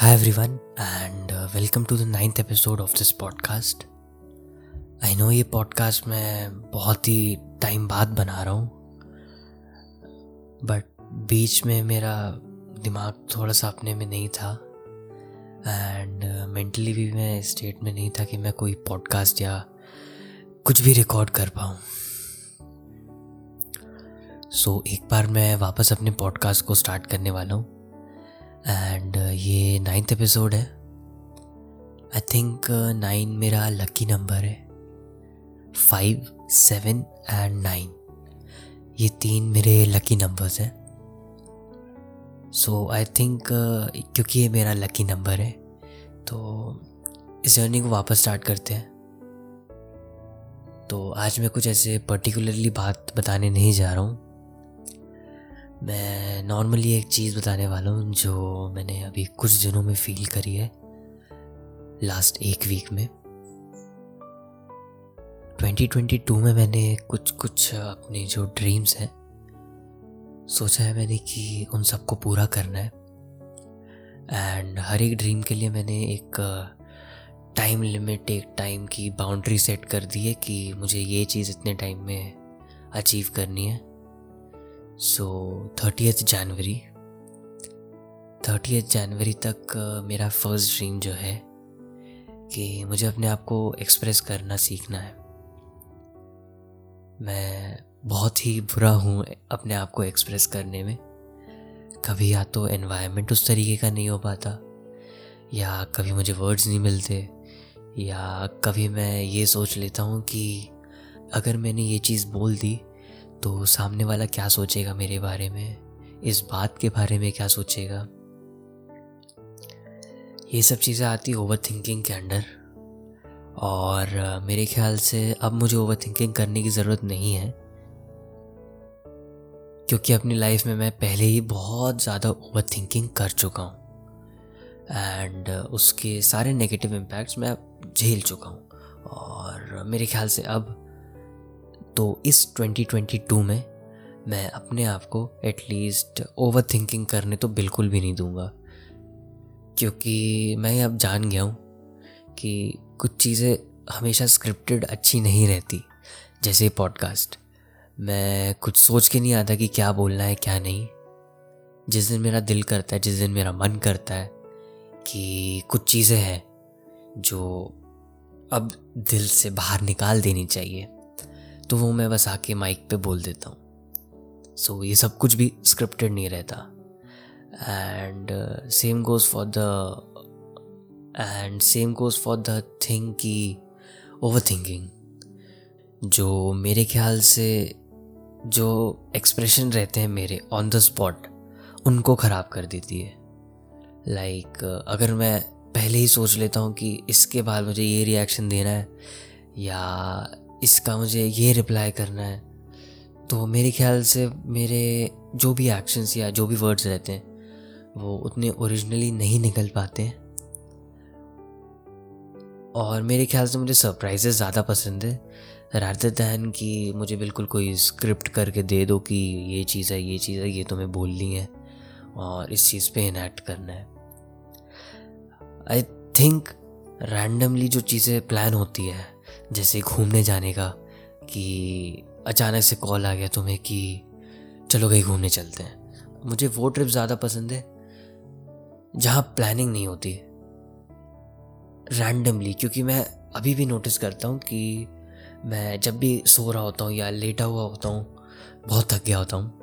Hi everyone and uh, welcome to the ninth episode of this podcast. I know ये podcast मैं बहुत ही time बाद बना रहा हूँ बट बीच में मेरा दिमाग थोड़ा सा अपने में नहीं था एंड मेंटली भी मैं स्टेट में नहीं था कि मैं कोई पॉडकास्ट या कुछ भी रिकॉर्ड कर पाऊँ सो so, एक बार मैं वापस अपने पॉडकास्ट को स्टार्ट करने वाला हूँ एंड uh, ये नाइन्थ एपिसोड है। आई थिंक नाइन मेरा लकी नंबर है। फाइव सेवन एंड नाइन ये तीन मेरे लकी नंबर्स हैं। सो आई थिंक क्योंकि ये मेरा लकी नंबर है तो इस जर्नी को वापस स्टार्ट करते हैं। तो आज मैं कुछ ऐसे पर्टिकुलरली बात बताने नहीं जा रहा हूँ। मैं नॉर्मली एक चीज़ बताने वाला हूँ जो मैंने अभी कुछ दिनों में फील करी है लास्ट एक वीक में। 2022 में मैंने कुछ कुछ अपने जो ड्रीम्स हैं, सोचा है मैंने कि उन सबको पूरा करना है। एंड हर एक ड्रीम के लिए मैंने एक टाइम लिमिट एक टाइम की बाउंड्री सेट कर दी है कि मुझे ये चीज़ इतने टाइम में अचीव करनी है। सो थर्टीथ जनवरी थर्टीथ जनवरी तक मेरा फ़र्स्ट ड्रीम जो है कि मुझे अपने आप को एक्सप्रेस करना सीखना है। मैं बहुत ही बुरा हूँ अपने आप को एक्सप्रेस करने में। कभी या तो एनवायरनमेंट उस तरीके का नहीं हो पाता, या कभी मुझे वर्ड्स नहीं मिलते, या कभी मैं ये सोच लेता हूँ कि अगर मैंने ये चीज़ बोल दी तो सामने वाला क्या सोचेगा मेरे बारे में? इस बात के बारे में क्या सोचेगा? ये सब चीज़ें आती ओवर थिंकिंग के अंडर। और मेरे ख्याल से अब मुझे ओवर थिंकिंग करने की ज़रूरत नहीं है। क्योंकि अपनी लाइफ में मैं पहले ही बहुत ज़्यादा ओवर थिंकिंग कर चुका हूँ। एंड उसके सारे नेगेटिव इम्पैक्ट्स मैं झेल चुका हूँ। और, मेरे ख्याल से अब तो इस 2022 में मैं अपने आप को एटलीस्ट ओवर थिंकिंग करने तो बिल्कुल भी नहीं दूँगा। क्योंकि मैं अब जान गया हूँ कि कुछ चीज़ें हमेशा स्क्रिप्टेड अच्छी नहीं रहती। जैसे पॉडकास्ट मैं कुछ सोच के नहीं आता कि क्या बोलना है, क्या नहीं। जिस दिन मेरा दिल करता है, जिस दिन मेरा मन करता है कि कुछ चीज़ें हैं जो अब दिल से बाहर निकाल देनी चाहिए। तो वो मैं बस आके माइक पे बोल देता हूँ। सो so, ये सब कुछ भी स्क्रिप्टेड नहीं रहता। And same goes for the and same goes for the thing की ओवर थिंकिंग जो मेरे ख्याल से जो एक्सप्रेशन रहते हैं मेरे ऑन द स्पॉट उनको ख़राब कर देती है। लाइक like, अगर मैं पहले ही सोच लेता हूँ कि इसके बाद मुझे ये रिएक्शन देना है या इसका मुझे ये रिप्लाई करना है। तो मेरे ख्याल से मेरे जो भी एक्शंस या जो भी वर्ड्स रहते हैं, वो उतने ओरिजिनली नहीं निकल पाते हैं। और मेरे ख्याल से मुझे सरप्राइजेस ज़्यादा पसंद है। रादर दैन कि मुझे बिल्कुल कोई स्क्रिप्ट करके दे दो कि ये चीज़ है, ये चीज़ है, ये तुम्हें बोलनी है। और इस चीज़ पे इनैक्ट करना है। आई थिंक रैंडमली जो चीज़ें प्लान होती है जैसे घूमने जाने का कि अचानक से कॉल आ गया तुम्हें कि चलो कहीं घूमने चलते हैं। मुझे वो ट्रिप ज़्यादा पसंद है जहाँ प्लानिंग नहीं होती। रैंडमली, क्योंकि मैं अभी भी नोटिस करता हूँ कि मैं जब भी सो रहा होता हूँ या लेटा हुआ होता हूँ, बहुत थक गया होता हूँ।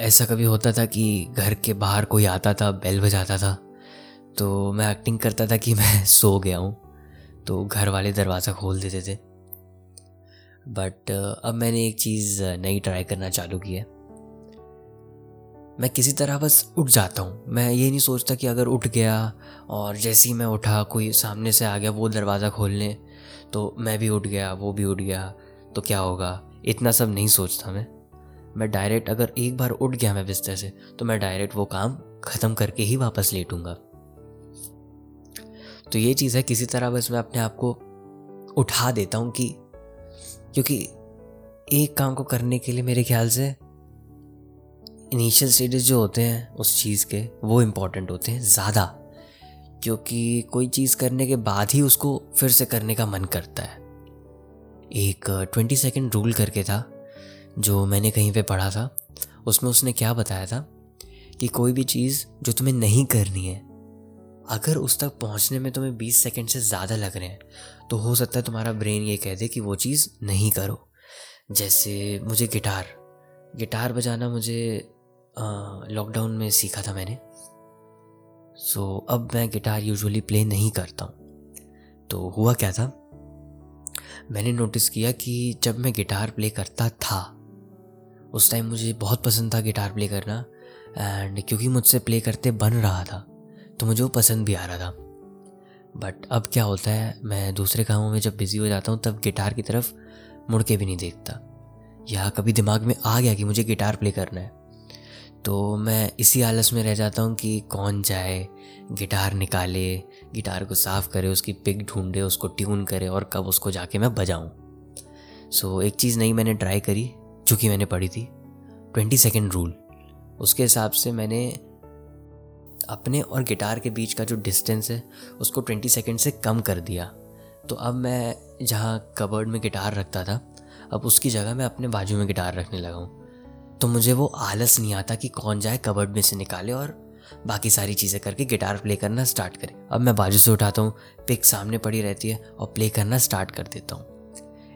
ऐसा कभी होता था कि घर के बाहर कोई आता था, बेल बजाता था तो मैं एक्टिंग करता था कि मैं सो गया हूँ। तो घर वाले दरवाज़ा खोल देते थे। बट अब मैंने एक चीज़ नई ट्राई करना चालू की है। मैं किसी तरह बस उठ जाता हूँ। मैं ये नहीं सोचता कि अगर उठ गया और जैसे ही मैं उठा, कोई सामने से आ गया, वो दरवाज़ा खोलने तो मैं भी उठ गया, वो भी उठ गया तो क्या होगा? इतना सब नहीं सोचता मैं। मैं डायरेक्ट अगर एक बार उठ गया मैं बिस्तर से तो मैं डायरेक्ट वो काम ख़त्म करके ही वापस लेटूँगा। तो ये चीज़ है, किसी तरह बस मैं अपने आप को उठा देता हूँ कि, क्योंकि एक काम को करने के लिए मेरे ख्याल से इनिशियल स्टेजेस जो होते हैं उस चीज़ के, वो इंपॉर्टेंट होते हैं ज़्यादा, क्योंकि कोई चीज़ करने के बाद ही उसको फिर से करने का मन करता है। एक ट्वेंटी सेकेंड रूल करके था, जो मैंने कहीं पे पढ़ा था, उसमें उसने क्या बताया था कि कोई भी चीज़ जो तुम्हें नहीं करनी है अगर उस तक पहुँचने में तुम्हें 20 सेकंड से ज़्यादा लग रहे हैं तो हो सकता है तुम्हारा ब्रेन ये कह दे कि वो चीज़ नहीं करो। जैसे मुझे गिटार गिटार बजाना मुझे लॉकडाउन में सीखा था मैंने। सो so, अब मैं गिटार यूजुअली प्ले नहीं करता हूँ। तो हुआ क्या था? मैंने नोटिस किया कि जब मैं गिटार प्ले करता था उस टाइम मुझे बहुत पसंद था गिटार प्ले करना एंड क्योंकि मुझसे प्ले करते बन रहा था। तो मुझे वो पसंद भी आ रहा था। बट अब क्या होता है मैं दूसरे कामों में जब बिज़ी हो जाता हूँ तब गिटार की तरफ़ मुड़ के भी नहीं देखता। या कभी दिमाग में आ गया कि मुझे गिटार प्ले करना है। तो मैं इसी आलस में रह जाता हूँ कि कौन जाए गिटार निकाले गिटार को साफ़ करे उसकी पिक ढूंढे उसको ट्यून करे और कब उसको जाके मैं बजाऊँ। सो so, एक चीज़ नहीं मैंने ट्राई करी जो कि मैंने पढ़ी थी ट्वेंटी सेकेंड रूल उसके हिसाब से मैंने अपने और गिटार के बीच का जो डिस्टेंस है, उसको ट्वेंटी सेकेंड से कम कर दिया। तो अब मैं जहाँ कबर्ड में गिटार रखता था, अब उसकी जगह मैं अपने बाजू में गिटार रखने लगा हूँ। तो मुझे वो आलस नहीं आता कि कौन जाए कबर्ड में से निकाले और बाकी सारी चीज़ें करके गिटार प्ले करना स्टार्ट करे। अब मैं बाजू से उठाता हूँ पिक सामने पड़ी रहती है और प्ले करना स्टार्ट कर देता हूँ।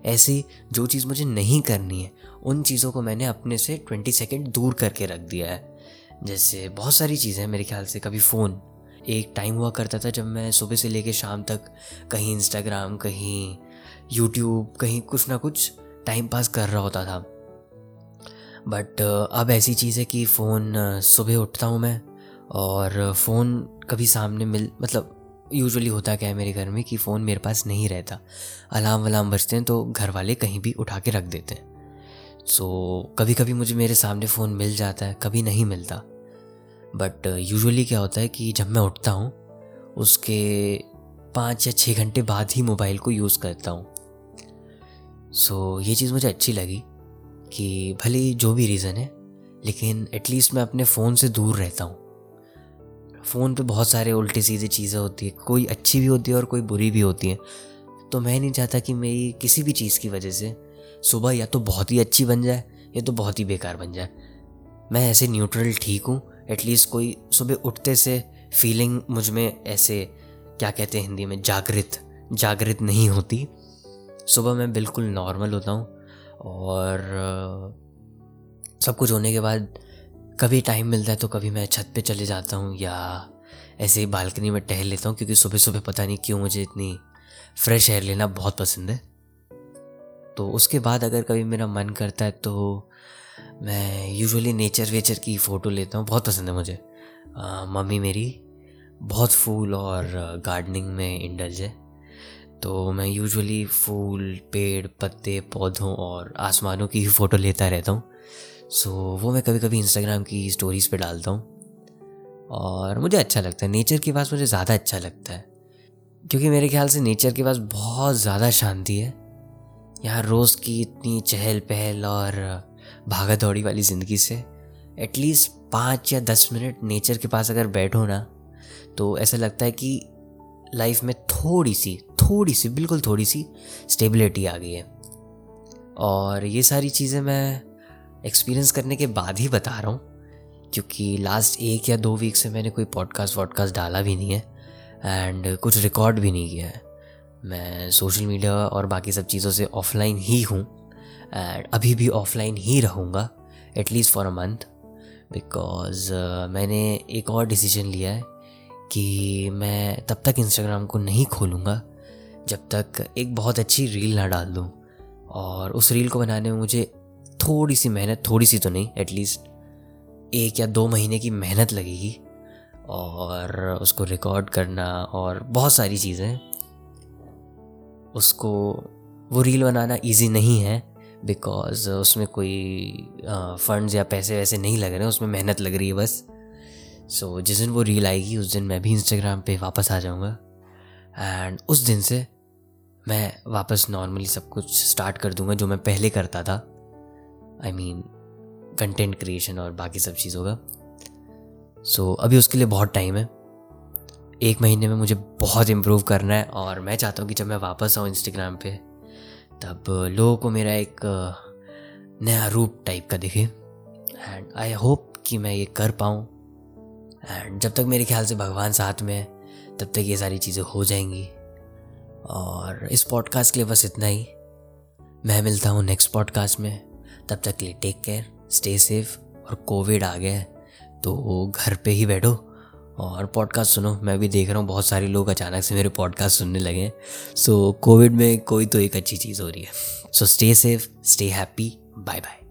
ऐसे जो चीज़ मुझे नहीं करनी है, उन चीज़ों को मैंने अपने से ट्वेंटी सेकेंड दूर करके रख दिया है। जैसे बहुत सारी चीज़ें हैं मेरे ख्याल से। कभी फ़ोन। एक टाइम हुआ करता था जब मैं सुबह से लेकर शाम तक कहीं इंस्टाग्राम कहीं यूट्यूब कहीं कुछ ना कुछ टाइम पास कर रहा होता था। बट अब ऐसी चीज़ है कि फ़ोन सुबह उठता हूँ मैं और फ़ोन कभी सामने मिल मतलब यूजुअली होता क्या है मेरे घर में कि फ़ोन मेरे पास नहीं रहता। अलार्म वलाम बजते हैं तो घर वाले कहीं भी उठा के रख देते हैं। सो so, कभी कभी मुझे मेरे सामने फ़ोन मिल जाता है कभी नहीं मिलता। बट यूजुअली क्या होता है कि जब मैं उठता हूँ उसके पाँच या छः घंटे बाद ही मोबाइल को यूज़ करता हूँ। सो so, ये चीज़ मुझे अच्छी लगी कि भले जो भी रीज़न है लेकिन एटलीस्ट मैं अपने फ़ोन से दूर रहता हूँ। फ़ोन पे बहुत सारे उल्टी सीधी चीज़ें होती है कोई अच्छी भी होती है और कोई बुरी भी होती है। तो मैं नहीं चाहता कि मेरी किसी भी चीज़ की वजह से सुबह या तो बहुत ही अच्छी बन जाए, या तो बहुत ही बेकार बन जाए। मैं ऐसे न्यूट्रल ठीक हूँ एटलीस्ट कोई सुबह उठते से फीलिंग मुझमें ऐसे, क्या कहते हैं हिंदी में, जागृत जागृत नहीं होती। सुबह मैं बिल्कुल नॉर्मल होता हूँ और सब कुछ होने के बाद कभी टाइम मिलता है तो कभी मैं छत पे चले जाता हूँ या ऐसे ही बालकनी में टहल लेता हूँ, क्योंकि सुबह सुबह पता नहीं क्यों मुझे इतनी फ्रेश एयर लेना बहुत पसंद है। तो उसके बाद अगर कभी मेरा मन करता है तो मैं यूजुअली नेचर वेचर की फ़ोटो लेता हूँ, बहुत पसंद है मुझे। मम्मी मेरी बहुत फूल और गार्डनिंग में इंडल्ज है। तो मैं यूजुअली फूल, पेड़, पत्ते, पौधों और आसमानों की ही फ़ोटो लेता रहता हूँ। सो वो मैं कभी कभी इंस्टाग्राम की स्टोरीज़ पे डालता हूँ। और मुझे अच्छा लगता है नेचर के पास मुझे ज़्यादा अच्छा लगता है। क्योंकि मेरे ख्याल से नेचर के पास बहुत ज़्यादा शांति है। यहाँ रोज़ की इतनी चहल पहल और भागा दौड़ी वाली ज़िंदगी से एटलीस्ट पाँच या दस मिनट नेचर के पास अगर बैठो ना तो ऐसा लगता है कि लाइफ में थोड़ी सी थोड़ी सी बिल्कुल थोड़ी सी स्टेबिलिटी आ गई है। और ये सारी चीज़ें मैं एक्सपीरियंस करने के बाद ही बता रहा हूँ, क्योंकि लास्ट एक या दो वीक से मैंने कोई पॉडकास्ट वॉडकास्ट डाला भी नहीं है एंड कुछ रिकॉर्ड भी नहीं किया है। मैं सोशल मीडिया और बाकी सब चीज़ों से ऑफलाइन ही हूँ। एंड अभी भी ऑफलाइन ही रहूँगा at least for a month because मैंने एक और डिसीज़न लिया है कि मैं तब तक इंस्टाग्राम को नहीं खोलूँगा, जब तक एक बहुत अच्छी रील ना डाल दूँ। और उस रील को बनाने में मुझे थोड़ी सी मेहनत थोड़ी सी तो नहीं एटलीस्ट एक या दो महीने की मेहनत लगेगी। और उसको रिकॉर्ड करना और बहुत सारी चीज़ें। उसको वो रील बनाना इजी नहीं है बिकॉज़ उसमें कोई फंड्स या पैसे वैसे नहीं लग रहे हैं उसमें मेहनत लग रही है बस। सो so, जिस दिन वो रील आएगी उस दिन मैं भी इंस्टाग्राम पे वापस आ जाऊँगा। एंड उस दिन से मैं वापस नॉर्मली सब कुछ स्टार्ट कर दूँगा जो मैं पहले करता था। आई मीन कंटेंट क्रिएशन और बाकी सब चीज़ों का। सो so, अभी उसके लिए बहुत टाइम है। एक महीने में मुझे बहुत इम्प्रूव करना है और मैं चाहता हूँ कि जब मैं वापस आऊँ इंस्टाग्राम पे, तब लोगों को मेरा एक, नया रूप टाइप का दिखे। एंड आई होप कि मैं ये कर पाऊँ। एंड जब तक मेरे ख्याल से भगवान साथ में है, तब तक ये सारी चीज़ें हो जाएँगी। और इस पॉडकास्ट के लिए बस इतना ही। मैं मिलता हूँ नेक्स्ट पॉडकास्ट में। तब तक के लिए टेक केयर स्टे सेफ़ और कोविड आ गया है। तो घर पे ही बैठो। और पॉडकास्ट सुनो। मैं भी देख रहा हूँ, बहुत सारे लोग अचानक से मेरे पॉडकास्ट सुनने लगे हैं। सो कोविड में कोई तो एक अच्छी चीज़ हो रही है। So stay safe stay happy bye bye